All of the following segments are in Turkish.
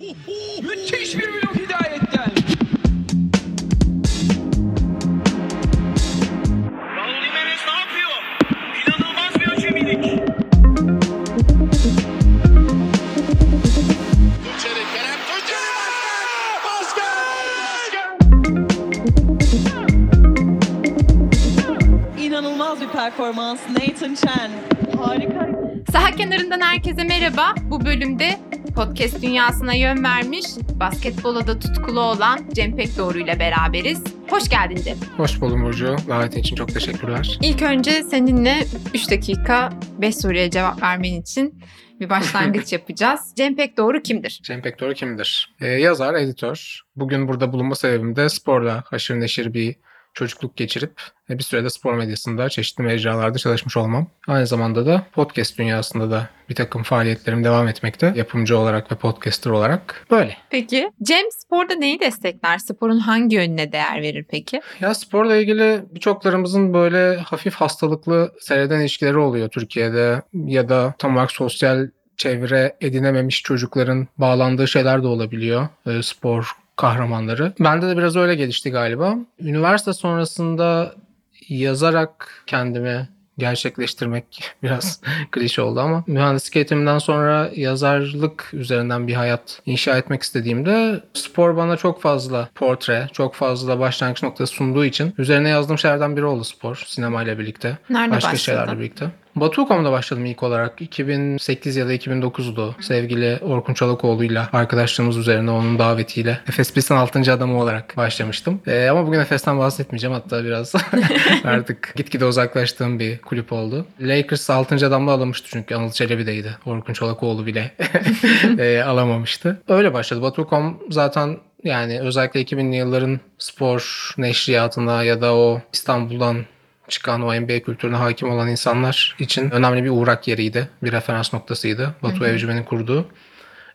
Müthiş bir blok hidayetten. Raul Jimenez ne yapıyor? İnanılmaz bir acemilik. Tunceli, Kerem başkan! İnanılmaz bir performans. Nathan Chen. Harika. Saha kenarından herkese merhaba. Bu bölümde podcast dünyasına yön vermiş, basketbola da tutkulu olan Cem Pekdoğru ile beraberiz. Hoş geldin Cem. Hoş buldum Burcu. Davetin için çok teşekkürler. İlk önce seninle 3 dakika 5 soruya cevap vermen için bir başlangıç yapacağız. Cem Pekdoğru kimdir? Cem Pektor kimdir? Ee, yazar, editör. Bugün burada bulunma sebebim de sporla haşır neşir bir çocukluk geçirip ve bir sürede spor medyasında çeşitli mecralarda çalışmış olmam. Aynı zamanda da podcast dünyasında da bir takım faaliyetlerim devam etmekte. Yapımcı olarak ve podcaster olarak böyle. Peki Cem sporda neyi destekler? Sporun hangi yönüne değer verir peki? Ya sporla ilgili birçoklarımızın böyle hafif hastalıklı seyreden ilişkileri oluyor Türkiye'de ya da tam olarak sosyal çevre edinememiş çocukların bağlandığı şeyler de olabiliyor. Ee, spor kahramanları. Bende de biraz öyle gelişti galiba. Üniversite sonrasında yazarak kendimi gerçekleştirmek biraz klişe oldu ama mühendislik eğitiminden sonra yazarlık üzerinden bir hayat inşa etmek istediğimde spor bana çok fazla portre, çok fazla başlangıç noktası sunduğu için üzerine yazdığım şeylerden biri oldu spor sinemayla birlikte. Nerede Başka başladın? şeylerle birlikte. Batu.com'da başladım ilk olarak. 2008 ya da 2009'du. Sevgili Orkun Çolakoğlu'yla arkadaşlığımız üzerine onun davetiyle Efes Pilsen 6. adamı olarak başlamıştım. Ee, ama bugün Efes'ten bahsetmeyeceğim. Hatta biraz artık gitgide uzaklaştığım bir kulüp oldu. Lakers 6. adamla alınmıştı çünkü Anıl Çelebi'deydi. Orkun Çolakoğlu bile e, alamamıştı. Öyle başladı. Batu.com zaten yani özellikle 2000'li yılların spor neşriyatına ya da o İstanbul'dan çıkan o NBA kültürüne hakim olan insanlar için önemli bir uğrak yeriydi. Bir referans noktasıydı. Batu Evcimen'in kurduğu.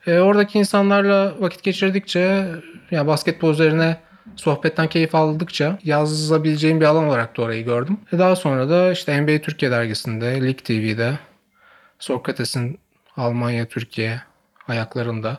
E, oradaki insanlarla vakit geçirdikçe yani basketbol üzerine sohbetten keyif aldıkça yazabileceğim bir alan olarak da orayı gördüm. E, daha sonra da işte NBA Türkiye dergisinde, Lig TV'de, Sokrates'in Almanya Türkiye ayaklarında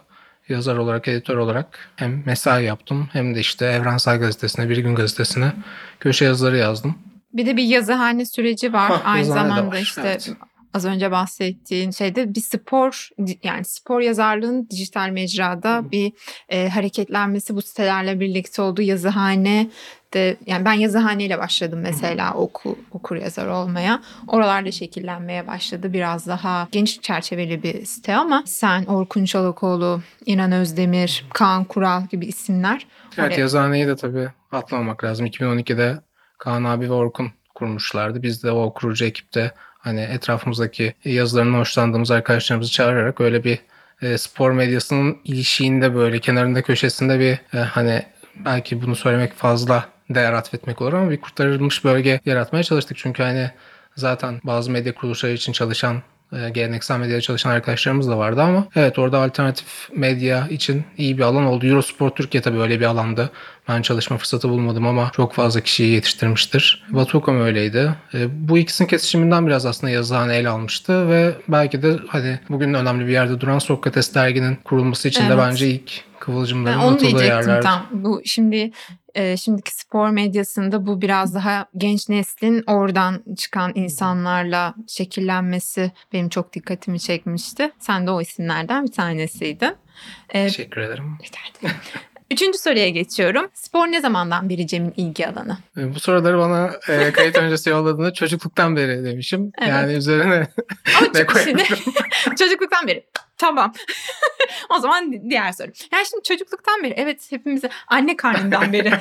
yazar olarak, editör olarak hem mesai yaptım hem de işte Evrensel Gazetesi'ne, Bir Gün Gazetesi'ne köşe yazıları yazdım. Bir de bir yazıhane süreci var. Hah, Aynı zamanda var, işte evet. az önce bahsettiğin şeyde bir spor yani spor yazarlığın dijital mecrada bir e, hareketlenmesi bu sitelerle birlikte oldu. Yazıhane de yani ben yazıhaneyle başladım mesela oku, okur yazar olmaya. Oralarda şekillenmeye başladı. Biraz daha geniş çerçeveli bir site ama sen Orkun Çolakoğlu, İnan Özdemir, Kaan Kural gibi isimler Evet yazıhaneyi de tabii atlamamak lazım. 2012'de Kaan abi ve Orkun kurmuşlardı. Biz de o kurucu ekipte hani etrafımızdaki yazılarından hoşlandığımız arkadaşlarımızı çağırarak öyle bir e, spor medyasının ilişiğinde böyle kenarında köşesinde bir e, hani belki bunu söylemek fazla değer atfetmek olur ama bir kurtarılmış bölge yaratmaya çalıştık. Çünkü hani zaten bazı medya kuruluşları için çalışan e, geleneksel medyada çalışan arkadaşlarımız da vardı ama evet orada alternatif medya için iyi bir alan oldu. Eurosport Türkiye tabii öyle bir alandı. Ben çalışma fırsatı bulmadım ama çok fazla kişiyi yetiştirmiştir. Batu.com öyleydi. E, bu ikisinin kesişiminden biraz aslında yazıhane ele almıştı ve belki de hadi bugün önemli bir yerde duran Sokrates derginin kurulması için de Evet. bence ilk kıvılcımların Ben onu atıldığı yerler. tam. Bu şimdi e, şimdiki spor medyasında bu biraz daha genç neslin oradan çıkan insanlarla şekillenmesi benim çok dikkatimi çekmişti. Sen de o isimlerden bir tanesiydin. E, Teşekkür ederim. rica ederim. Üçüncü soruya geçiyorum. Spor ne zamandan beri Cem'in ilgi alanı? E, Bu soruları bana e, kayıt öncesi yolladığında çocukluktan beri demişim. Evet. Yani üzerine ne koyabilirim? çocukluktan beri. Tamam. o zaman diğer soru. Yani şimdi çocukluktan beri evet hepimiz anne karnından beri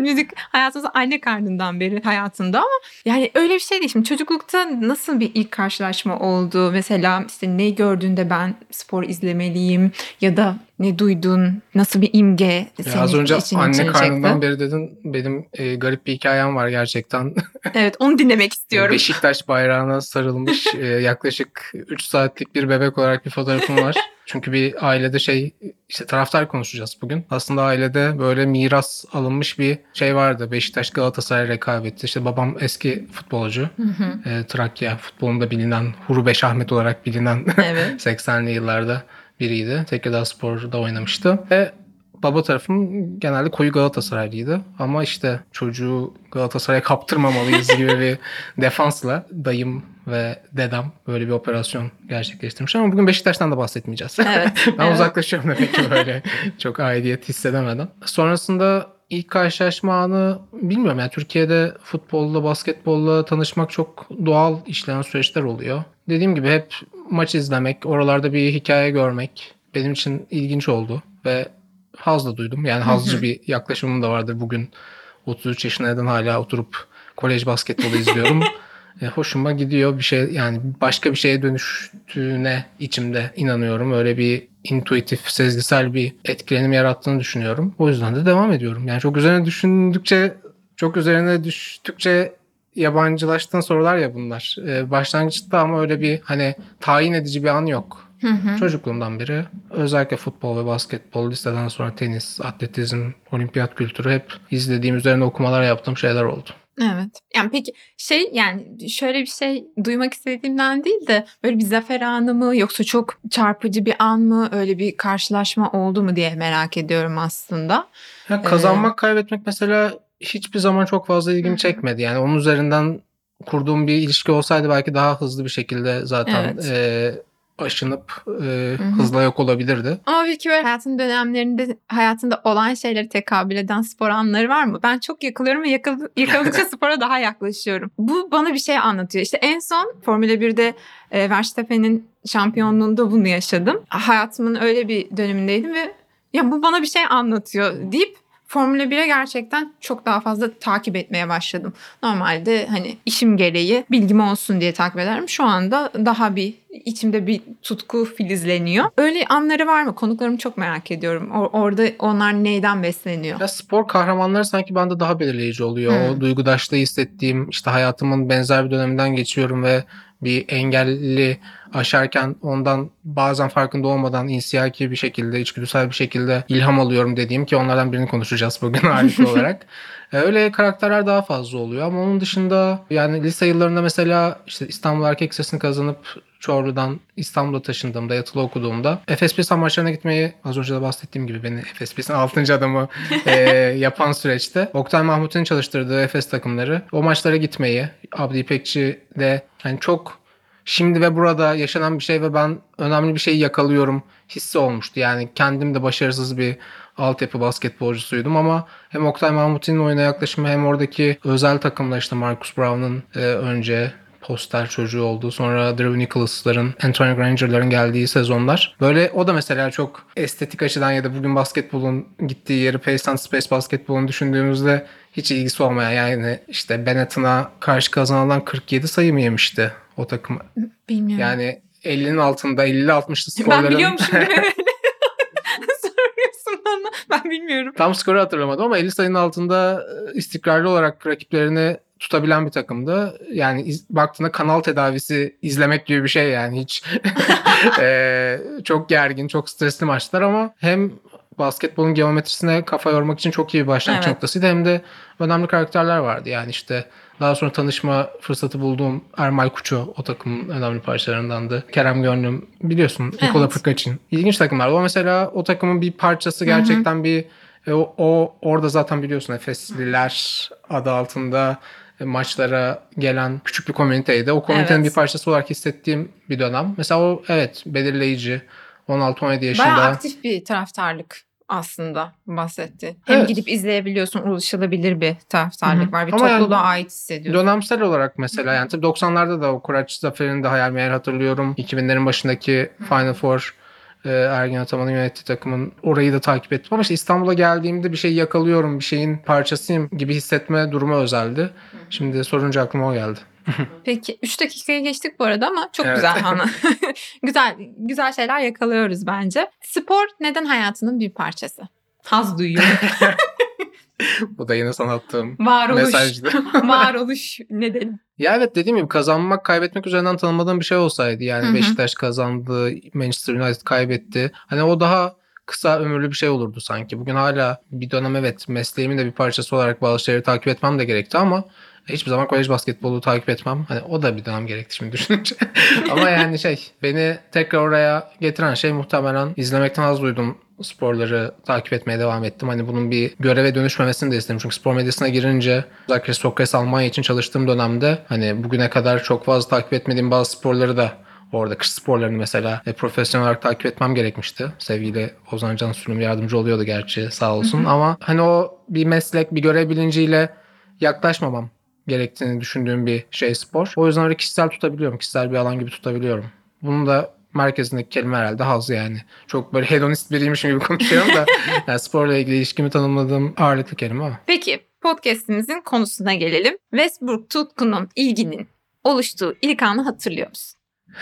müzik hayatımız anne karnından beri hayatında ama yani öyle bir şey değil. Şimdi çocuklukta nasıl bir ilk karşılaşma oldu? Mesela işte ne gördüğünde ben spor izlemeliyim ya da ne duydun? Nasıl bir imge senin az önce için anne içine karnından beri dedin. Benim e, garip bir hikayem var gerçekten. Evet onu dinlemek istiyorum. Beşiktaş bayrağına sarılmış e, yaklaşık 3 saatlik bir bebek olarak bir fotoğrafım var. Çünkü bir ailede şey işte taraftar konuşacağız bugün. Aslında ailede böyle miras alınmış bir şey vardı. Beşiktaş Galatasaray rekabeti. İşte babam eski futbolcu. E, Trakya futbolunda bilinen Huru Beş Ahmet olarak bilinen Evet. 80'li yıllarda biriydi. Tekirdağ Spor'da oynamıştı. Ve baba tarafım genelde koyu Galatasaraylıydı. Ama işte çocuğu Galatasaray'a kaptırmamalıyız gibi bir defansla dayım ve dedem böyle bir operasyon gerçekleştirmiş. Ama bugün Beşiktaş'tan da bahsetmeyeceğiz. Evet, ben evet. uzaklaşıyorum demek ki böyle çok aidiyet hissedemeden. Sonrasında ilk karşılaşma anı bilmiyorum yani Türkiye'de futbolla, basketbolla tanışmak çok doğal işlenen süreçler oluyor. Dediğim gibi hep maç izlemek, oralarda bir hikaye görmek benim için ilginç oldu ve haz da duydum. Yani hazcı bir yaklaşımım da vardır bugün 33 yaşındayken hala oturup kolej basketbolu izliyorum. E, hoşuma gidiyor bir şey yani başka bir şeye dönüştüğüne içimde inanıyorum. Öyle bir intuitif, sezgisel bir etkilenim yarattığını düşünüyorum. O yüzden de devam ediyorum. Yani çok üzerine düşündükçe, çok üzerine düştükçe yabancılaştığın sorular ya bunlar. E, başlangıçta ama öyle bir hani tayin edici bir an yok. Hı hı. Çocukluğumdan beri özellikle futbol ve basketbol, liseden sonra tenis, atletizm, olimpiyat kültürü hep izlediğim, üzerine okumalar yaptığım şeyler oldu. Evet. Yani peki şey yani şöyle bir şey duymak istediğimden değil de böyle bir zafer anı mı yoksa çok çarpıcı bir an mı öyle bir karşılaşma oldu mu diye merak ediyorum aslında. Ya kazanmak, kaybetmek mesela hiçbir zaman çok fazla ilgimi çekmedi. Yani onun üzerinden kurduğum bir ilişki olsaydı belki daha hızlı bir şekilde zaten Evet. e, aşınıp e, hı. hızla yok olabilirdi. Ama peki böyle hayatın dönemlerinde hayatında olan şeyleri tekabül eden spor anları var mı? Ben çok yakılıyorum ve yakıl, yakıldıkça spora daha yaklaşıyorum. Bu bana bir şey anlatıyor. İşte en son Formula 1'de e, Verstappen'in şampiyonluğunda bunu yaşadım. Hayatımın öyle bir dönemindeydim ve ya bu bana bir şey anlatıyor deyip Formula 1'e gerçekten çok daha fazla takip etmeye başladım. Normalde hani işim gereği bilgim olsun diye takip ederim. Şu anda daha bir içimde bir tutku filizleniyor. Öyle anları var mı? Konuklarımı çok merak ediyorum. O- orada onlar neyden besleniyor? Ya spor kahramanları sanki bende daha belirleyici oluyor. Hı. O duygudaşlığı hissettiğim işte hayatımın benzer bir döneminden geçiyorum ve bir engelli aşarken ondan bazen farkında olmadan insiyaki bir şekilde, içgüdüsel bir şekilde ilham alıyorum dediğim ki onlardan birini konuşacağız bugün ağırlıklı olarak. E, Öyle karakterler daha fazla oluyor ama onun dışında yani lise yıllarında mesela işte İstanbul Erkek Lisesi'ni kazanıp Çorlu'dan İstanbul'a taşındığımda, yatılı okuduğumda Efes Pilsen maçlarına gitmeyi az önce de bahsettiğim gibi beni Efes Pilsen 6. adamı e, yapan süreçte Oktay Mahmut'un çalıştırdığı Efes takımları o maçlara gitmeyi Abdi İpekçi de yani çok şimdi ve burada yaşanan bir şey ve ben önemli bir şeyi yakalıyorum hissi olmuştu. Yani kendim de başarısız bir altyapı basketbolcusuydum ama hem Oktay Mahmut'un oyuna yaklaşımı hem oradaki özel takımla işte Marcus Brown'un e, önce poster çocuğu olduğu sonra Drew Nicholas'ların, Anthony Granger'ların geldiği sezonlar. Böyle o da mesela çok estetik açıdan ya da bugün basketbolun gittiği yeri Pace and Space basketbolunu düşündüğümüzde hiç ilgisi olmayan yani işte Benetton'a karşı kazanılan 47 sayı mı yemişti o takım? Bilmiyorum. Yani 50'nin altında 50'li 60'lı ben skorların biliyormuşum bana. Ben bilmiyorum. Tam skoru hatırlamadım ama 50 sayının altında e, istikrarlı olarak rakiplerini tutabilen bir takımdı. Yani iz- baktığında kanal tedavisi izlemek gibi bir şey yani hiç e, çok gergin, çok stresli maçlar ama hem basketbolun geometrisine kafa yormak için çok iyi bir başlangıç Evet. noktasıydı hem de önemli karakterler vardı. Yani işte daha sonra tanışma fırsatı bulduğum Ermal Kuçu o takımın önemli parçalarındandı. Kerem Gönlüm biliyorsun Nikola Evet. Pırkaç'ın. İlginç takımlar. O mesela o takımın bir parçası gerçekten bir e, o, o orada zaten biliyorsun Efesliler adı altında e, maçlara gelen küçük bir komüniteydi. O komünitenin Evet. bir parçası olarak hissettiğim bir dönem. Mesela o evet belirleyici. 16-17 yaşında. Bayağı aktif bir taraftarlık aslında bahsetti. Hem Evet. gidip izleyebiliyorsun, ulaşılabilir bir taraftarlık Hı hı. var. Bir Ama yani- topluluğa ait hissediyorsun. Dönemsel olarak mesela yani tabii 90'larda da o Kuraç Zaferi'ni de hayal meyal hatırlıyorum. 2000'lerin başındaki Final Four e, Ergin Ataman'ın yönettiği takımın orayı da takip ettim. Ama işte İstanbul'a geldiğimde bir şey yakalıyorum, bir şeyin parçasıyım gibi hissetme durumu özeldi. Şimdi sorunca aklıma o geldi. Peki 3 dakikaya geçtik bu arada ama çok Evet. güzel ana. güzel güzel şeyler yakalıyoruz bence. Spor neden hayatının bir parçası? Haz duyuyorum. Bu da yine sana attığım Varoluş. mesajdı. Varoluş nedeni. Ya evet dediğim gibi kazanmak kaybetmek üzerinden tanımadığım bir şey olsaydı yani Hı hı. Beşiktaş kazandı, Manchester United kaybetti. Hani o daha kısa ömürlü bir şey olurdu sanki. Bugün hala bir dönem evet mesleğimin de bir parçası olarak bazı şeyleri takip etmem de gerekti ama Hiçbir zaman kolej basketbolu takip etmem. Hani o da bir dönem gerekti şimdi düşününce. Ama yani şey beni tekrar oraya getiren şey muhtemelen izlemekten az duydum sporları takip etmeye devam ettim. Hani bunun bir göreve dönüşmemesini de istedim. Çünkü spor medyasına girince özellikle Sokrates Almanya için çalıştığım dönemde hani bugüne kadar çok fazla takip etmediğim bazı sporları da Orada kış sporlarını mesela e, profesyonel olarak takip etmem gerekmişti. Sevgili Ozan Can Sürüm yardımcı oluyordu gerçi sağ olsun. Ama hani o bir meslek, bir görev bilinciyle yaklaşmamam gerektiğini düşündüğüm bir şey spor. O yüzden öyle kişisel tutabiliyorum. Kişisel bir alan gibi tutabiliyorum. Bunun da merkezindeki kelime herhalde haz yani. Çok böyle hedonist biriymişim gibi konuşuyorum da yani sporla ilgili ilişkimi tanımladığım ağırlıklı kelime o. Peki podcastimizin konusuna gelelim. Westbrook tutkunun, ilginin oluştuğu ilk anı hatırlıyor musun?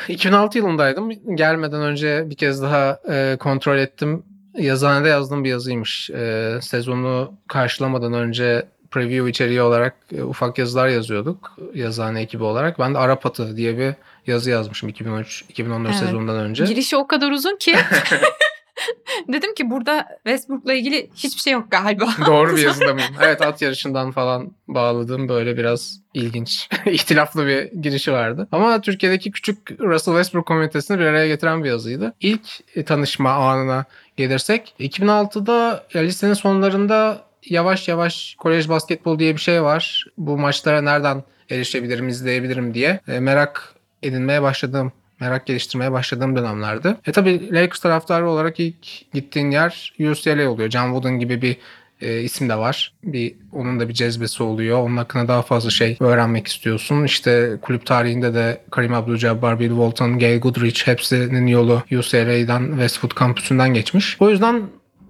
2006 yılındaydım. Gelmeden önce bir kez daha e, kontrol ettim. Yazıhanede yazdığım bir yazıymış. E, sezonu karşılamadan önce preview içeriği olarak e, ufak yazılar yazıyorduk. Yazıhane ekibi olarak. Ben de Arap Atı diye bir yazı yazmışım 2013-2014 Evet. sezonundan önce. Girişi o kadar uzun ki. Dedim ki burada Westbrook'la ilgili hiçbir şey yok galiba. Doğru bir yazıda mıyım? Evet at yarışından falan bağladığım böyle biraz ilginç, ihtilaflı bir girişi vardı. Ama Türkiye'deki küçük Russell Westbrook komünitesini bir araya getiren bir yazıydı. İlk e, tanışma anına gelirsek 2006'da ya lisenin sonlarında yavaş yavaş kolej basketbol diye bir şey var. Bu maçlara nereden erişebilirim, izleyebilirim diye e, merak edinmeye başladığım merak geliştirmeye başladığım dönemlerde. E tabi Lakers taraftarı olarak ilk gittiğin yer UCLA oluyor. John Wooden gibi bir e, isim de var. Bir onun da bir cezbesi oluyor. Onun hakkında daha fazla şey öğrenmek istiyorsun. İşte kulüp tarihinde de Karim Abdul-Jabbar, Bill Walton, Gail Goodrich hepsinin yolu UCLA'dan Westwood kampüsünden geçmiş. O yüzden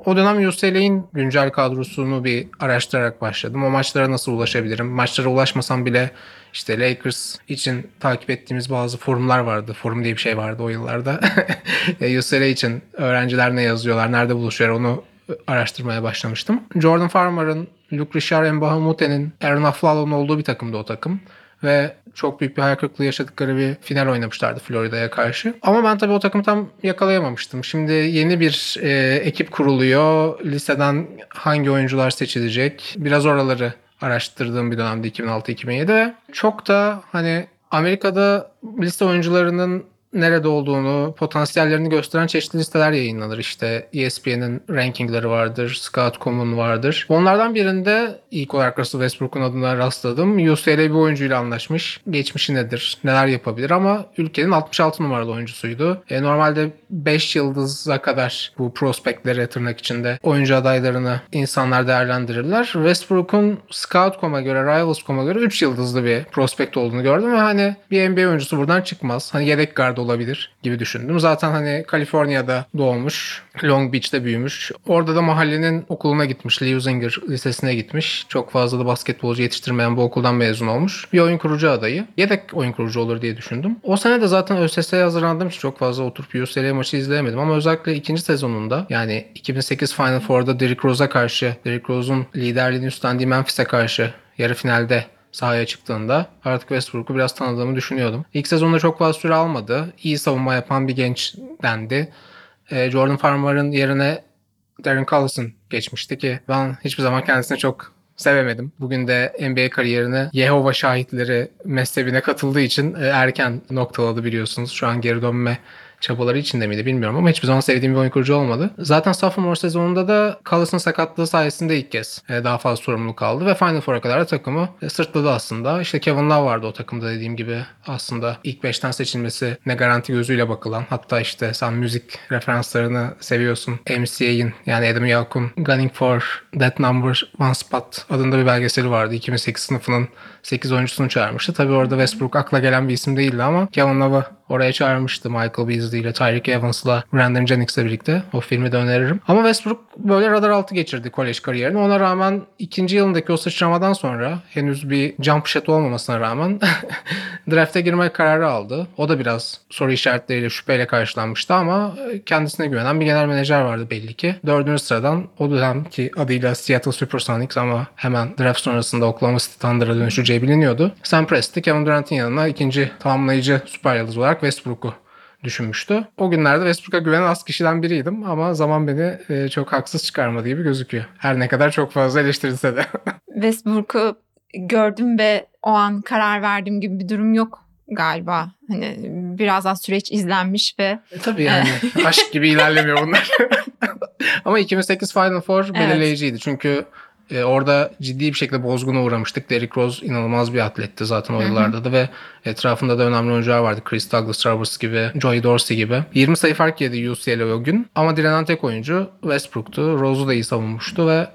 o dönem UCLA'in güncel kadrosunu bir araştırarak başladım. O maçlara nasıl ulaşabilirim? Maçlara ulaşmasam bile işte Lakers için takip ettiğimiz bazı forumlar vardı. Forum diye bir şey vardı o yıllarda. UCLA için öğrenciler ne yazıyorlar, nerede buluşuyorlar onu araştırmaya başlamıştım. Jordan Farmer'ın, Luke Richard, Mbah Mute'nin, Aaron Aflalo'nun olduğu bir takımdı o takım. Ve çok büyük bir hayal kırıklığı yaşadıkları bir final oynamışlardı Florida'ya karşı. Ama ben tabii o takımı tam yakalayamamıştım. Şimdi yeni bir e, ekip kuruluyor. Liseden hangi oyuncular seçilecek? Biraz oraları araştırdığım bir dönemde 2006-2007. Çok da hani Amerika'da liste oyuncularının nerede olduğunu, potansiyellerini gösteren çeşitli listeler yayınlanır. İşte ESPN'in rankingleri vardır, Scout.com'un vardır. Onlardan birinde ilk olarak Russell Westbrook'un adına rastladım. UCLA bir oyuncuyla anlaşmış. Geçmişi nedir, neler yapabilir ama ülkenin 66 numaralı oyuncusuydu. E, normalde 5 yıldıza kadar bu prospektleri tırnak içinde oyuncu adaylarını insanlar değerlendirirler. Westbrook'un Scout.com'a göre, Rivals.com'a göre 3 yıldızlı bir prospekt olduğunu gördüm ve hani bir NBA oyuncusu buradan çıkmaz. Hani yedek guard olabilir gibi düşündüm. Zaten hani Kaliforniya'da doğmuş, Long Beach'te büyümüş. Orada da mahallenin okuluna gitmiş. Lee Uzinger Lisesi'ne gitmiş. Çok fazla da basketbolcu yetiştirmeyen bu okuldan mezun olmuş. Bir oyun kurucu adayı. Yedek oyun kurucu olur diye düşündüm. O sene de zaten ÖSS'ye hazırlandığım için çok fazla oturup UCLA maçı izleyemedim ama özellikle ikinci sezonunda yani 2008 Final Four'da Derrick Rose'a karşı, Derrick Rose'un liderliğini üstlendiği Memphis'e karşı yarı finalde sahaya çıktığında artık Westbrook'u biraz tanıdığımı düşünüyordum. İlk sezonda çok fazla süre almadı. İyi savunma yapan bir genç dendi. Ee, Jordan Farmer'ın yerine Darren Collison geçmişti ki ben hiçbir zaman kendisini çok sevemedim. Bugün de NBA kariyerini Yehova şahitleri mezhebine katıldığı için e, erken noktaladı biliyorsunuz. Şu an geri dönme çabaları içinde miydi bilmiyorum ama hiçbir zaman sevdiğim bir oyun kurucu olmadı. Zaten sophomore sezonunda da Collins'ın sakatlığı sayesinde ilk kez e, daha fazla sorumluluk aldı ve Final Four'a kadar da takımı e, sırtladı aslında. İşte Kevin Love vardı o takımda dediğim gibi aslında ilk 5'ten seçilmesi ne garanti gözüyle bakılan. Hatta işte sen müzik referanslarını seviyorsun. MCA'in yani Adam Yauch'un Gunning for That Number One Spot adında bir belgeseli vardı. 2008 sınıfının 8 oyuncusunu çağırmıştı. Tabii orada Westbrook akla gelen bir isim değildi ama Kevin Love'ı oraya çağırmıştı. Michael Beasley ile Tyreek Evans'la Brandon Jennings'le birlikte. O filmi de öneririm. Ama Westbrook böyle radar altı geçirdi kolej kariyerini. Ona rağmen ikinci yılındaki o sıçramadan sonra henüz bir jump shot olmamasına rağmen draft'e girme kararı aldı. O da biraz soru işaretleriyle şüpheyle karşılanmıştı ama kendisine güvenen bir genel menajer vardı belli ki. Dördüncü sıradan o dönemki adıyla Seattle Supersonics ama hemen draft sonrasında Oklahoma City Thunder'a dönüşeceği biliniyordu. Sam Presti Kevin Durant'in yanına ikinci tamamlayıcı süper yıldız olarak Westbrook'u düşünmüştü. O günlerde Westbrook'a güvenen az kişiden biriydim ama zaman beni e, çok haksız çıkarmadı gibi gözüküyor. Her ne kadar çok fazla eleştirilse de. Westbrook'u gördüm ve o an karar verdiğim gibi bir durum yok galiba. Hani biraz daha süreç izlenmiş ve E, tabii yani aşk gibi ilerlemiyor bunlar. Ama 2008 Final Four Evet. belirleyiciydi. Çünkü e, orada ciddi bir şekilde bozguna uğramıştık. Derrick Rose inanılmaz bir atletti zaten o yıllarda da ve etrafında da önemli oyuncular vardı. Chris Douglas, Roberts gibi, Joey Dorsey gibi. 20 sayı fark yedi UCLA o gün. Ama direnen tek oyuncu Westbrook'tu. Rose'u da iyi savunmuştu ve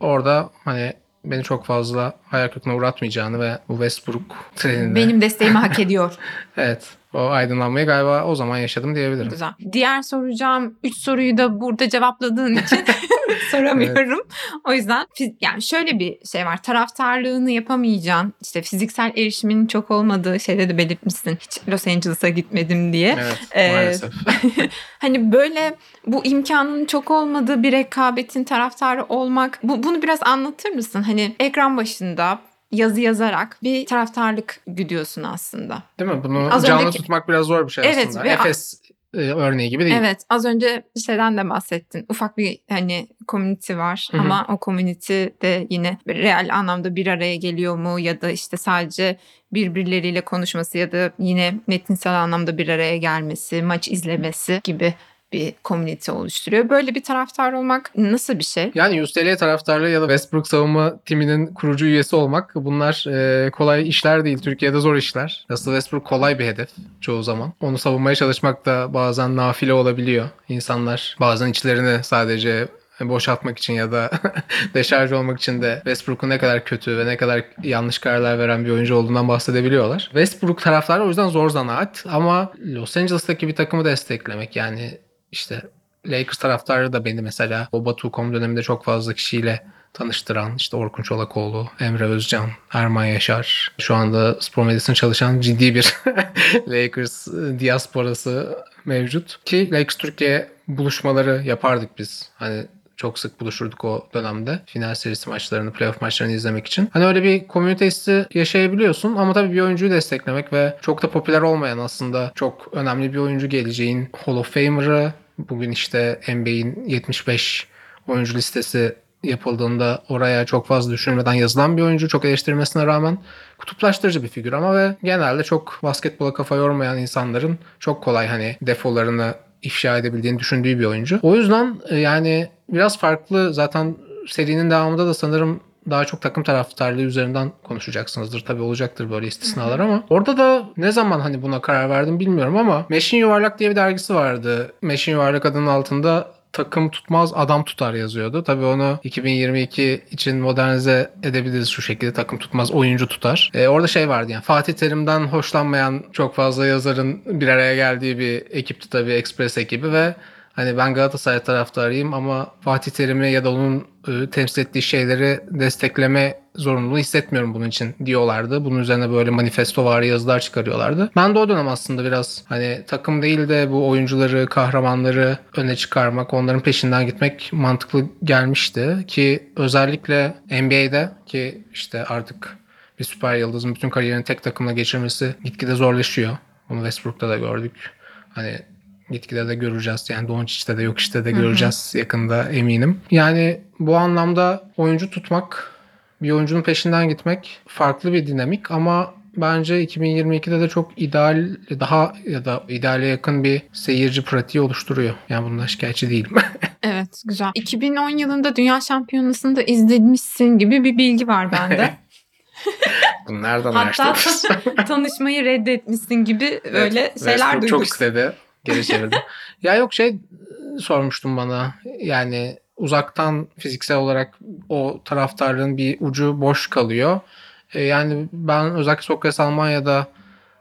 orada hani beni çok fazla hayal kırıklığına uğratmayacağını ve bu Westbrook treninde benim desteğimi hak ediyor. evet o aydınlanmayı galiba o zaman yaşadım diyebilirim. Güzel. Diğer soracağım 3 soruyu da burada cevapladığın için soramıyorum. O yüzden yani şöyle bir şey var. Taraftarlığını yapamayacağın, işte fiziksel erişimin çok olmadığı şeyde de belirtmişsin. Hiç Los Angeles'a gitmedim diye. Evet Ee, maalesef. Hani böyle bu imkanın çok olmadığı bir rekabetin taraftarı olmak. Bu, bunu biraz anlatır mısın? Hani ekran başında yazı yazarak bir taraftarlık güdüyorsun aslında. Değil mi? Bunu Az canlı önceki- tutmak biraz zor bir şey Evet, aslında. ve- Efes e, örneği gibi değil. Evet az önce şeyden de bahsettin. Ufak bir hani community var Hı hı. ama o community de yine real anlamda bir araya geliyor mu ya da işte sadece birbirleriyle konuşması ya da yine metinsel anlamda bir araya gelmesi, maç izlemesi gibi bir community oluşturuyor. Böyle bir taraftar olmak nasıl bir şey? Yani UCLA taraftarlığı ya da Westbrook savunma timinin kurucu üyesi olmak bunlar e, kolay işler değil. Türkiye'de zor işler. Aslında Westbrook kolay bir hedef çoğu zaman. Onu savunmaya çalışmak da bazen nafile olabiliyor. İnsanlar bazen içlerini sadece boşaltmak için ya da deşarj olmak için de Westbrook'un ne kadar kötü ve ne kadar yanlış kararlar veren bir oyuncu olduğundan bahsedebiliyorlar. Westbrook taraftarı o yüzden zor zanaat ama Los Angeles'taki bir takımı desteklemek yani işte Lakers taraftarı da beni mesela o Batu.com döneminde çok fazla kişiyle tanıştıran işte Orkun Çolakoğlu, Emre Özcan, Erman Yaşar. Şu anda spor medyasında çalışan ciddi bir Lakers e, diasporası mevcut. Ki Lakers Türkiye buluşmaları yapardık biz. Hani çok sık buluşurduk o dönemde. Final serisi maçlarını, playoff maçlarını izlemek için. Hani öyle bir komünite hissi yaşayabiliyorsun ama tabii bir oyuncuyu desteklemek ve çok da popüler olmayan aslında çok önemli bir oyuncu geleceğin Hall of Famer'ı bugün işte NBA'in 75 oyuncu listesi yapıldığında oraya çok fazla düşünülmeden yazılan bir oyuncu çok eleştirilmesine rağmen kutuplaştırıcı bir figür ama ve genelde çok basketbola kafa yormayan insanların çok kolay hani defolarını ifşa edebildiğini düşündüğü bir oyuncu. O yüzden e, yani biraz farklı zaten serinin devamında da sanırım daha çok takım taraftarlığı üzerinden konuşacaksınızdır. Tabii olacaktır böyle istisnalar ama orada da ne zaman hani buna karar verdim bilmiyorum ama Meşin Yuvarlak diye bir dergisi vardı. Meşin Yuvarlak adının altında takım tutmaz adam tutar yazıyordu. Tabii onu 2022 için modernize edebiliriz şu şekilde takım tutmaz oyuncu tutar. Ee, orada şey vardı yani Fatih Terim'den hoşlanmayan çok fazla yazarın bir araya geldiği bir ekipti tabii Express ekibi ve Hani ben Galatasaray taraftarıyım ama Fatih Terim'i ya da onun e, temsil ettiği şeyleri destekleme zorunluluğu hissetmiyorum bunun için diyorlardı. Bunun üzerine böyle manifesto var yazılar çıkarıyorlardı. Ben de o dönem aslında biraz hani takım değil de bu oyuncuları, kahramanları öne çıkarmak, onların peşinden gitmek mantıklı gelmişti. Ki özellikle NBA'de ki işte artık bir süper yıldızın bütün kariyerini tek takımla geçirmesi gitgide zorlaşıyor. Bunu Westbrook'ta da gördük. Hani gitgide de göreceğiz. Yani Doncic'te de yok işte de göreceğiz yakında eminim. Yani bu anlamda oyuncu tutmak, bir oyuncunun peşinden gitmek farklı bir dinamik ama bence 2022'de de çok ideal daha ya da ideale yakın bir seyirci pratiği oluştururuyor. Yani bundan şikayetçi değilim. Evet güzel. 2010 yılında Dünya Şampiyonası'nı da izlemişsin gibi bir bilgi var bende. Bunu nereden Hatta tanışmayı reddetmişsin gibi Evet, şeyler Westbrook duyduk. çok istedi. Geri çevirdim. ya yok şey sormuştum bana. Yani uzaktan fiziksel olarak o taraftarlığın bir ucu boş kalıyor. E, yani ben özellikle Sokrates Almanya'da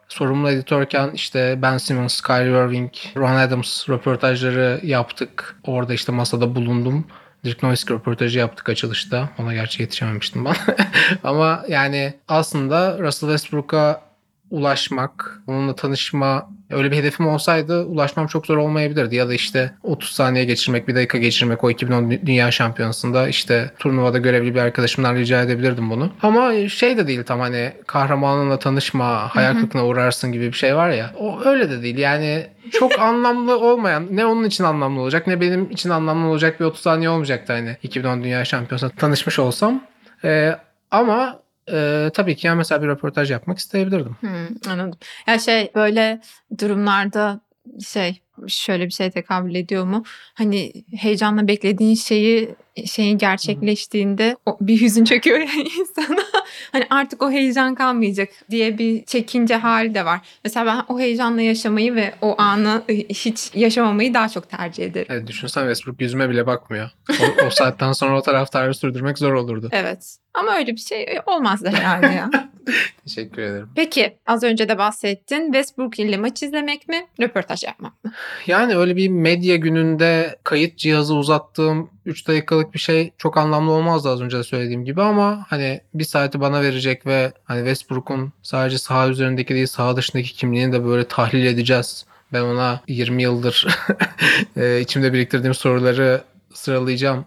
sorumlu editörken işte Ben Simmons, Kyrie Irving, Ron Adams röportajları yaptık. Orada işte masada bulundum. Dirk Nowitzki röportajı yaptık açılışta. Ona gerçi yetişememiştim ben. Ama yani aslında Russell Westbrook'a ulaşmak, onunla tanışma öyle bir hedefim olsaydı ulaşmam çok zor olmayabilirdi. Ya da işte 30 saniye geçirmek, bir dakika geçirmek o 2010 Dünya Şampiyonası'nda işte turnuvada görevli bir arkadaşımdan rica edebilirdim bunu. Ama şey de değil tam hani kahramanınla tanışma, hayal kırıklığına uğrarsın gibi bir şey var ya. O öyle de değil. Yani çok anlamlı olmayan ne onun için anlamlı olacak ne benim için anlamlı olacak bir 30 saniye olmayacaktı hani 2010 Dünya Şampiyonası'nda tanışmış olsam. Ee, ama e, tabii ki yani mesela bir röportaj yapmak isteyebilirdim. Hmm, anladım. Ya şey böyle durumlarda şey şöyle bir şey tekabül ediyor mu? Hani heyecanla beklediğin şeyi şeyin gerçekleştiğinde o, bir hüzün çöküyor ya insana. Hani artık o heyecan kalmayacak diye bir çekince hali de var. Mesela ben o heyecanla yaşamayı ve o anı e, hiç yaşamamayı daha çok tercih ederim. Evet, düşünsen Westbrook yüzüme bile bakmıyor. O, o saatten sonra o taraftarı sürdürmek zor olurdu. Evet. Ama öyle bir şey olmazdı herhalde ya. Teşekkür ederim. Peki az önce de bahsettin. Westbrook ile maç izlemek mi? Röportaj yapmak mı? Yani öyle bir medya gününde kayıt cihazı uzattığım 3 dakikalık bir şey çok anlamlı olmazdı az önce de söylediğim gibi ama hani bir saati bana verecek ve hani Westbrook'un sadece saha üzerindeki değil saha dışındaki kimliğini de böyle tahlil edeceğiz. Ben ona 20 yıldır e, içimde biriktirdiğim soruları sıralayacağım.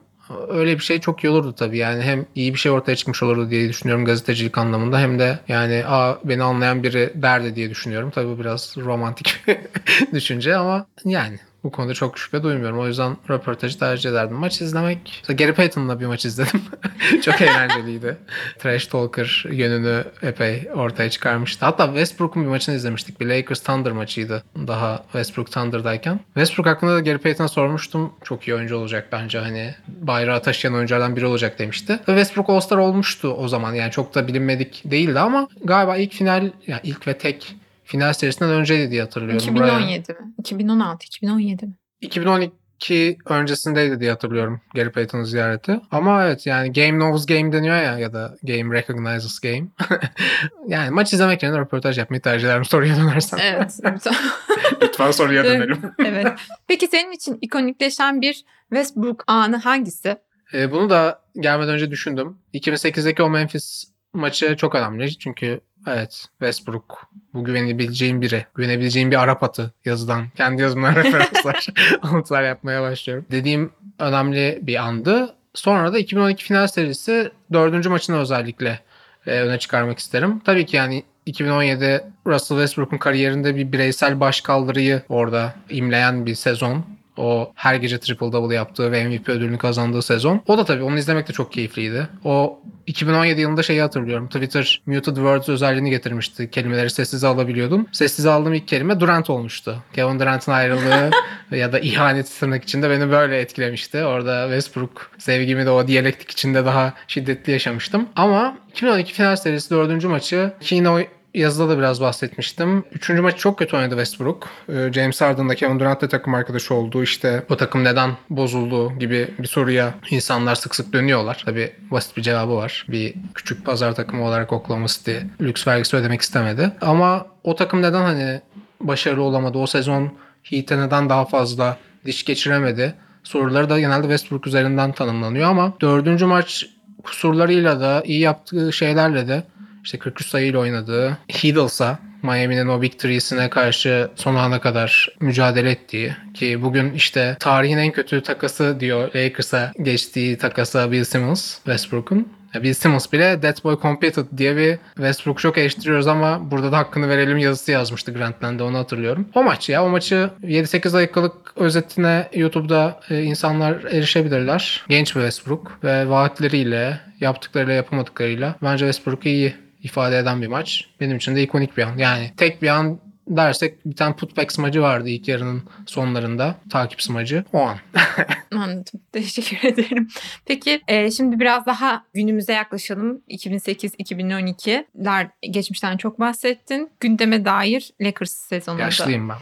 Öyle bir şey çok iyi olurdu tabii yani hem iyi bir şey ortaya çıkmış olurdu diye düşünüyorum gazetecilik anlamında hem de yani aa beni anlayan biri derdi diye düşünüyorum. Tabii biraz romantik düşünce ama yani bu konuda çok şüphe duymuyorum. O yüzden röportajı tercih ederdim. Maç izlemek. Gary Payton'la bir maç izledim. çok eğlenceliydi. Trash Talker yönünü epey ortaya çıkarmıştı. Hatta Westbrook'un bir maçını izlemiştik. Bir Lakers Thunder maçıydı. Daha Westbrook Thunder'dayken. Westbrook hakkında da Gary Payton'a sormuştum. Çok iyi oyuncu olacak bence. Hani bayrağı taşıyan oyunculardan biri olacak demişti. Westbrook All-Star olmuştu o zaman. Yani çok da bilinmedik değildi ama galiba ilk final yani ilk ve tek final serisinden önceydi diye hatırlıyorum. Buraya- 2017 mi? 2016, 2017 mi? 2012 öncesindeydi diye hatırlıyorum Gary Payton'un ziyareti. Ama evet yani game knows game deniyor ya ya da game recognizes game. yani maç izlemek yerine röportaj yapmayı tercih ederim soruya dönersen. Evet. Lütfen soruya dönelim. evet. Peki senin için ikonikleşen bir Westbrook anı hangisi? Ee, bunu da gelmeden önce düşündüm. 2008'deki o Memphis maçı çok önemli. Çünkü evet Westbrook bu güvenebileceğim biri. Güvenebileceğim bir Arap atı yazıdan. Kendi yazımdan referanslar, anlatılar yapmaya başlıyorum. Dediğim önemli bir andı. Sonra da 2012 final serisi dördüncü maçını özellikle e, öne çıkarmak isterim. Tabii ki yani 2017 Russell Westbrook'un kariyerinde bir bireysel başkaldırıyı orada imleyen bir sezon. O her gece triple double yaptığı ve MVP ödülünü kazandığı sezon. O da tabii onu izlemek de çok keyifliydi. O 2017 yılında şeyi hatırlıyorum. Twitter muted words özelliğini getirmişti. Kelimeleri sessize alabiliyordun. Sessize aldığım ilk kelime Durant olmuştu. Kevin Durant'ın ayrılığı ya da ihaneti tırnak içinde beni böyle etkilemişti. Orada Westbrook sevgimi de o diyalektik içinde daha şiddetli yaşamıştım. Ama 2012 final serisi dördüncü maçı ki yine o yazıda da biraz bahsetmiştim. Üçüncü maç çok kötü oynadı Westbrook. Ee, James Harden'da Kevin Durant'la takım arkadaşı olduğu işte o takım neden bozuldu gibi bir soruya insanlar sık sık dönüyorlar. Tabii basit bir cevabı var. Bir küçük pazar takımı olarak Oklahoma City lüks vergisi ödemek istemedi. Ama o takım neden hani başarılı olamadı? O sezon Heat'e neden daha fazla diş geçiremedi? Soruları da genelde Westbrook üzerinden tanımlanıyor ama dördüncü maç kusurlarıyla da iyi yaptığı şeylerle de işte 43 sayıyla oynadığı Heedles'a Miami'nin o Big karşı son ana kadar mücadele ettiği ki bugün işte tarihin en kötü takası diyor Lakers'a geçtiği takasa Bill Simmons Westbrook'un. Bill Simmons bile That Boy Competed diye bir Westbrook çok eleştiriyoruz ama burada da hakkını verelim yazısı yazmıştı Grantland'de onu hatırlıyorum. O maç ya o maçı 7-8 dakikalık özetine YouTube'da e, insanlar erişebilirler. Genç bir Westbrook ve vaatleriyle yaptıklarıyla yapamadıklarıyla bence Westbrook'u iyi ifade eden bir maç. Benim için de ikonik bir an. Yani tek bir an dersek bir tane putback smacı vardı ilk yarının sonlarında. Takip smacı. O an. Anladım. Teşekkür ederim. Peki e, şimdi biraz daha günümüze yaklaşalım. 2008-2012'ler geçmişten çok bahsettin. Gündeme dair Lakers sezonunda. Yaşlıyım ben.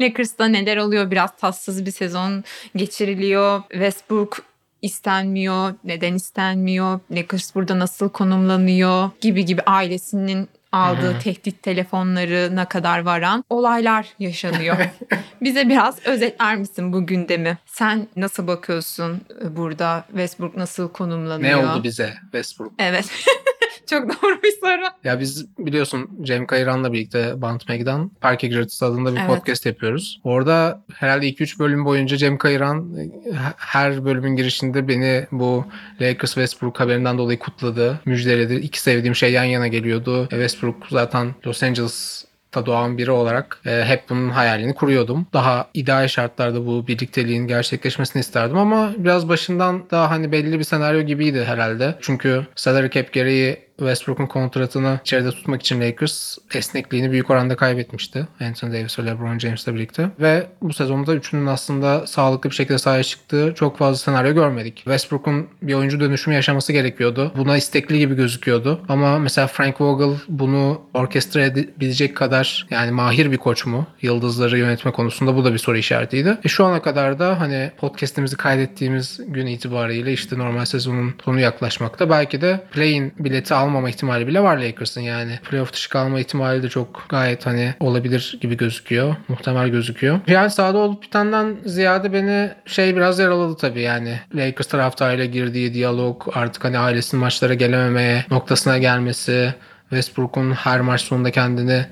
Lakers'ta neler oluyor? Biraz tatsız bir sezon geçiriliyor. Westbrook istenmiyor. Neden istenmiyor? Lakers burada nasıl konumlanıyor? Gibi gibi ailesinin aldığı tehdit telefonlarına kadar varan olaylar yaşanıyor. Bize biraz özetler misin bu gündemi? Sen nasıl bakıyorsun burada? Westbrook nasıl Ne konumlanıyor? oldu bize Westbrook? Evet. Çok doğru bir soru. Ya biz biliyorsun Cem Kayıran'la birlikte Bant Meg'dan Park Egretis adında bir Evet. podcast yapıyoruz. Orada herhalde 2-3 bölüm boyunca Cem Kayıran e, her bölümün girişinde beni bu Lakers Westbrook haberinden dolayı kutladı, müjdeledi. İki sevdiğim şey yan yana geliyordu. E, Westbrook zaten Los Angeles da doğan biri olarak e, hep bunun hayalini kuruyordum. Daha ideal şartlarda bu birlikteliğin gerçekleşmesini isterdim ama biraz başından daha hani belli bir senaryo gibiydi herhalde. Çünkü salary cap gereği Westbrook'un kontratını içeride tutmak için Lakers esnekliğini büyük oranda kaybetmişti. Anthony Davis ve LeBron James'le birlikte. Ve bu sezonda üçünün aslında sağlıklı bir şekilde sahaya çıktığı çok fazla senaryo görmedik. Westbrook'un bir oyuncu dönüşümü yaşaması gerekiyordu. Buna istekli gibi gözüküyordu. Ama mesela Frank Vogel bunu orkestra edebilecek kadar yani mahir bir koç mu? Yıldızları yönetme konusunda bu da bir soru işaretiydi. E şu ana kadar da hani podcast'imizi kaydettiğimiz gün itibariyle işte normal sezonun sonu yaklaşmakta. Belki de play-in bileti almama ihtimali bile var Lakers'ın yani. Playoff dışı kalma ihtimali de çok gayet hani olabilir gibi gözüküyor. Muhtemel gözüküyor. Yani sahada olup bitenden ziyade beni şey biraz yaraladı tabii yani. Lakers taraftarıyla girdiği diyalog artık hani ailesinin maçlara gelememeye noktasına gelmesi Westbrook'un her maç sonunda kendini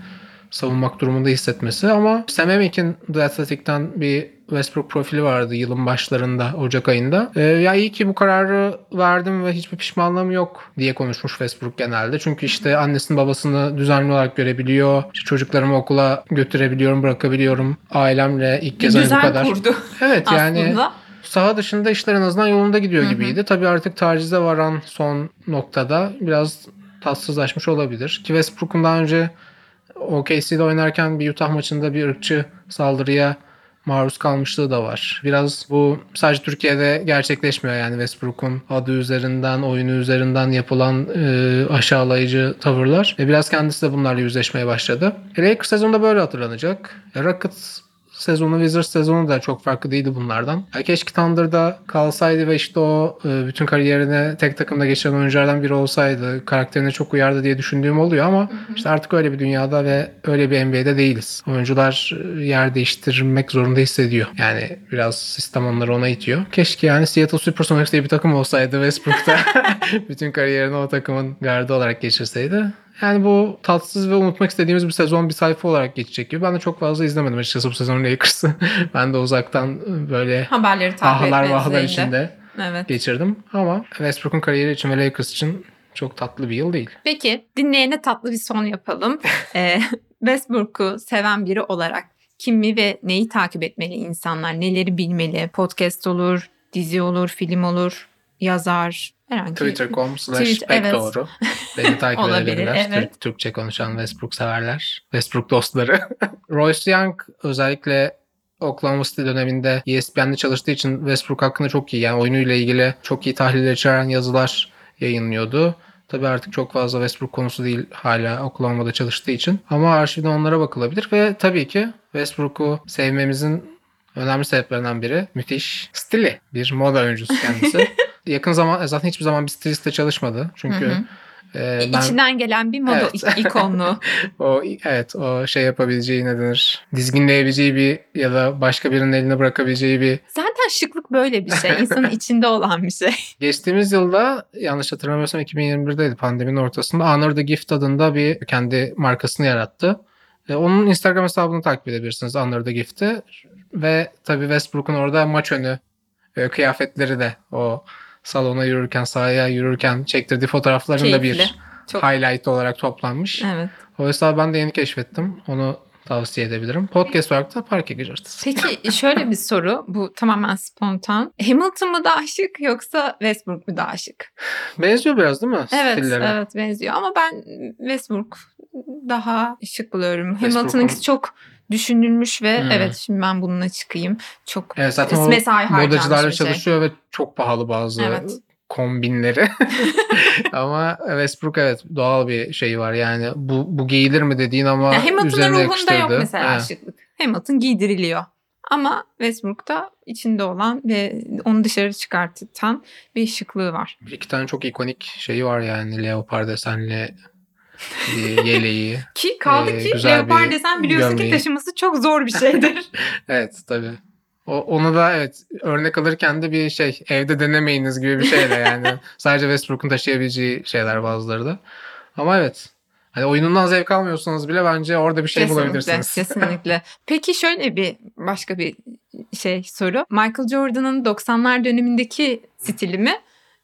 savunmak durumunda hissetmesi ama Sam Amick'in The Athletic'ten bir Westbrook profili vardı yılın başlarında Ocak ayında. Ee, ya iyi ki bu kararı verdim ve hiçbir pişmanlığım yok diye konuşmuş Westbrook genelde. Çünkü işte annesini babasını düzenli olarak görebiliyor. İşte çocuklarımı okula götürebiliyorum, bırakabiliyorum. Ailemle ilk kez hani bu kadar. kurdu Evet yani saha dışında işler en azından yolunda gidiyor gibiydi. Tabii artık tacize varan son noktada biraz tatsızlaşmış olabilir. Ki Westbrook'un daha önce OKC'de oynarken bir Utah maçında bir ırkçı saldırıya maruz kalmışlığı da var. Biraz bu sadece Türkiye'de gerçekleşmiyor yani Westbrook'un adı üzerinden, oyunu üzerinden yapılan e, aşağılayıcı tavırlar. E, biraz kendisi de bunlarla yüzleşmeye başladı. Lakers sezonda böyle hatırlanacak. Rockets sezonu, Wizards sezonu da çok farklı değildi bunlardan. Ya keşke Thunder'da kalsaydı ve işte o e, bütün kariyerini tek takımda geçiren oyunculardan biri olsaydı. Karakterine çok uyardı diye düşündüğüm oluyor ama işte artık öyle bir dünyada ve öyle bir NBA'de değiliz. Oyuncular e, yer değiştirmek zorunda hissediyor. Yani biraz sistem onları ona itiyor. Keşke yani Seattle Supersonics diye bir takım olsaydı Westbrook'ta bütün kariyerini o takımın gardı olarak geçirseydi. Yani bu tatsız ve unutmak istediğimiz bir sezon bir sayfa olarak geçecek gibi. Ben de çok fazla izlemedim açıkçası bu sezon Lakers'ı. ben de uzaktan böyle Haberleri takip etme düzeyinde. içinde Evet. geçirdim. Ama Westbrook'un kariyeri için ve Lakers için çok tatlı bir yıl değil. Peki dinleyene tatlı bir son yapalım. Ee, Westbrook'u seven biri olarak kimi ve neyi takip etmeli insanlar? Neleri bilmeli? Podcast olur, dizi olur, film olur, yazar, herhangi Twitter.com slash Twitter, evet. doğru. Beni takip Olabilir, edebilirler. evet. Türk- Türkçe konuşan Westbrook severler. Westbrook dostları. Royce Young özellikle Oklahoma City döneminde ESPN'de çalıştığı için Westbrook hakkında çok iyi. Yani oyunuyla ilgili çok iyi tahliller içeren yazılar yayınlıyordu. Tabii artık çok fazla Westbrook konusu değil hala Oklahoma'da çalıştığı için. Ama arşivden onlara bakılabilir ve tabii ki Westbrook'u sevmemizin önemli sebeplerinden biri müthiş stili. Bir moda oyuncusu kendisi. Yakın zaman zaten hiçbir zaman bir stilistle çalışmadı. Çünkü Hı hı. e, E, ben İçinden gelen bir moda Evet. ik- ikonluğu. o evet o şey yapabileceği ne denir? Dizginleyebileceği bir ya da başka birinin eline bırakabileceği bir Zaten şıklık böyle bir şey. İnsanın içinde olan bir şey. Geçtiğimiz yılda yanlış hatırlamıyorsam 2021'deydi pandeminin ortasında Honor the Gift adında bir kendi markasını yarattı. E, onun Instagram hesabını takip edebilirsiniz Honor the Gift'i. Ve tabii Westbrook'un orada maç önü e, kıyafetleri de o salona yürürken sahaya yürürken çektirdiği fotoğrafların da bir. Çok- highlight olarak toplanmış. Evet. O hesabı ben de yeni keşfettim. Onu tavsiye edebilirim. Podcast olarak da Parke Gıcırtısı. Peki şöyle bir soru. Bu tamamen spontan. Hamilton mı daha şık yoksa Westbrook mu daha şık? Benziyor biraz değil mi? Evet, stilleri? evet benziyor ama ben Westbrook daha şık buluyorum. Hamilton'ınkisi çok düşünülmüş ve Hmm. evet şimdi ben bununla çıkayım. Çok Evet zaten mesai modacılarla şey. çalışıyor ve çok pahalı bazı Evet. kombinleri. ama Westbrook evet doğal bir şey var yani bu, bu giyilir mi dediğin ama Yani Hamilton'ın ruhunda yakıştırdı. yok mesela Evet. şıklık. Hamilton giydiriliyor. Ama Westbrook'ta içinde olan ve onu dışarı çıkartan bir şıklığı var. Bir iki tane çok ikonik şeyi var yani leopar desenli bir yeleği. Ki kaldı Ee, ki leopar desen biliyorsun gömleği. ki taşıması çok zor bir şeydir. evet tabii. O, onu da evet örnek alırken de bir şey evde denemeyiniz gibi bir şeyle yani. Sadece Westbrook'un taşıyabileceği şeyler bazıları da. Ama evet. Hani oyunundan zevk almıyorsanız bile bence orada bir şey kesinlikle, bulabilirsiniz. kesinlikle. Peki şöyle bir başka bir şey soru. Michael Jordan'ın 90'lar dönemindeki stili mi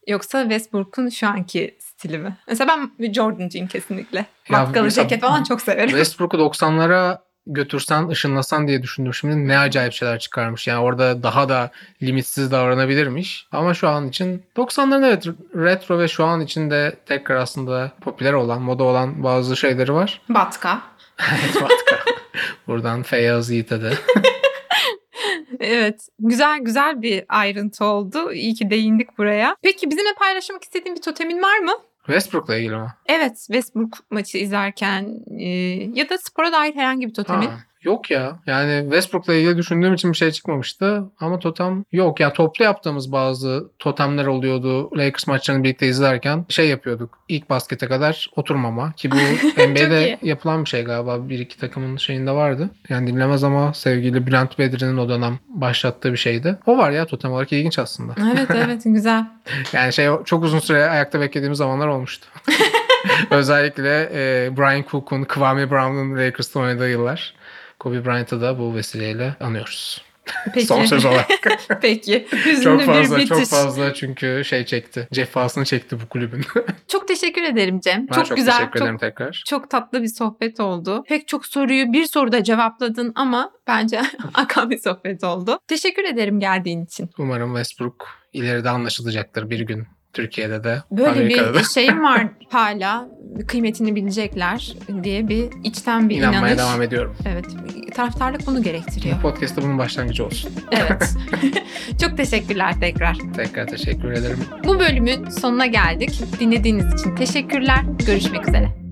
yoksa Westbrook'un şu anki stili mi? Mesela ben Jordan'cıyım kesinlikle. Vatkalı ceket falan çok severim. Westbrook'u 90'lara götürsen, ışınlasan diye düşündüm şimdi. Ne acayip şeyler çıkarmış. Yani orada daha da limitsiz davranabilirmiş. Ama şu an için 90'ların evet retro ve şu an için de tekrar aslında popüler olan, moda olan bazı şeyleri var. Batka. Evet Vatka. Buradan Feyyaz Yiğit'e de. Evet. Güzel güzel bir ayrıntı oldu. İyi ki değindik buraya. Peki bizimle paylaşmak istediğin bir totemin var mı? Westbrook'la ilgili mi? Evet. Westbrook maçı izlerken e, ya da spora dair herhangi bir totemin. Ha, yok ya. Yani Westbrook'la ilgili düşündüğüm için bir şey çıkmamıştı. Ama totem yok. Ya toplu yaptığımız bazı totemler oluyordu. Lakers maçlarını birlikte izlerken şey yapıyorduk. İlk baskete kadar oturmama. Ki bu NBA'de yapılan bir şey galiba. Bir iki takımın şeyinde vardı. Yani dinlemez ama sevgili Bülent Bedri'nin o dönem başlattığı bir şeydi. O var ya totem olarak ilginç aslında. Evet evet güzel. Yani şey çok uzun süre ayakta beklediğimiz zamanlar olmuştu. Özellikle e, Brian Cook'un, Kwame Brown'un Lakers'ta oynadığı yıllar. Kobe Bryant'ı da bu vesileyle anıyoruz. Peki. Son söz olarak. Peki. Hüzünlü çok bir fazla bitiş. çok fazla çünkü şey çekti. Cefasını çekti bu kulübün. Çok teşekkür ederim Cem. ben çok, çok, güzel. teşekkür çok ederim tekrar. çok tatlı bir sohbet oldu. Pek çok soruyu bir soruda cevapladın ama bence akan bir sohbet oldu. Teşekkür ederim geldiğin için. Umarım Westbrook ileride anlaşılacaktır bir gün. Türkiye'de de, Böyle Amerika'da da. bir şeyim var hala kıymetini bilecekler diye bir içten bir İnanmaya inanış. devam ediyorum. Evet. Taraftarlık bunu gerektiriyor. Bu podcast'ta bunun başlangıcı olsun. Evet. Çok teşekkürler tekrar. Tekrar teşekkür ederim. Bu bölümün sonuna geldik. Dinlediğiniz için teşekkürler. Görüşmek üzere.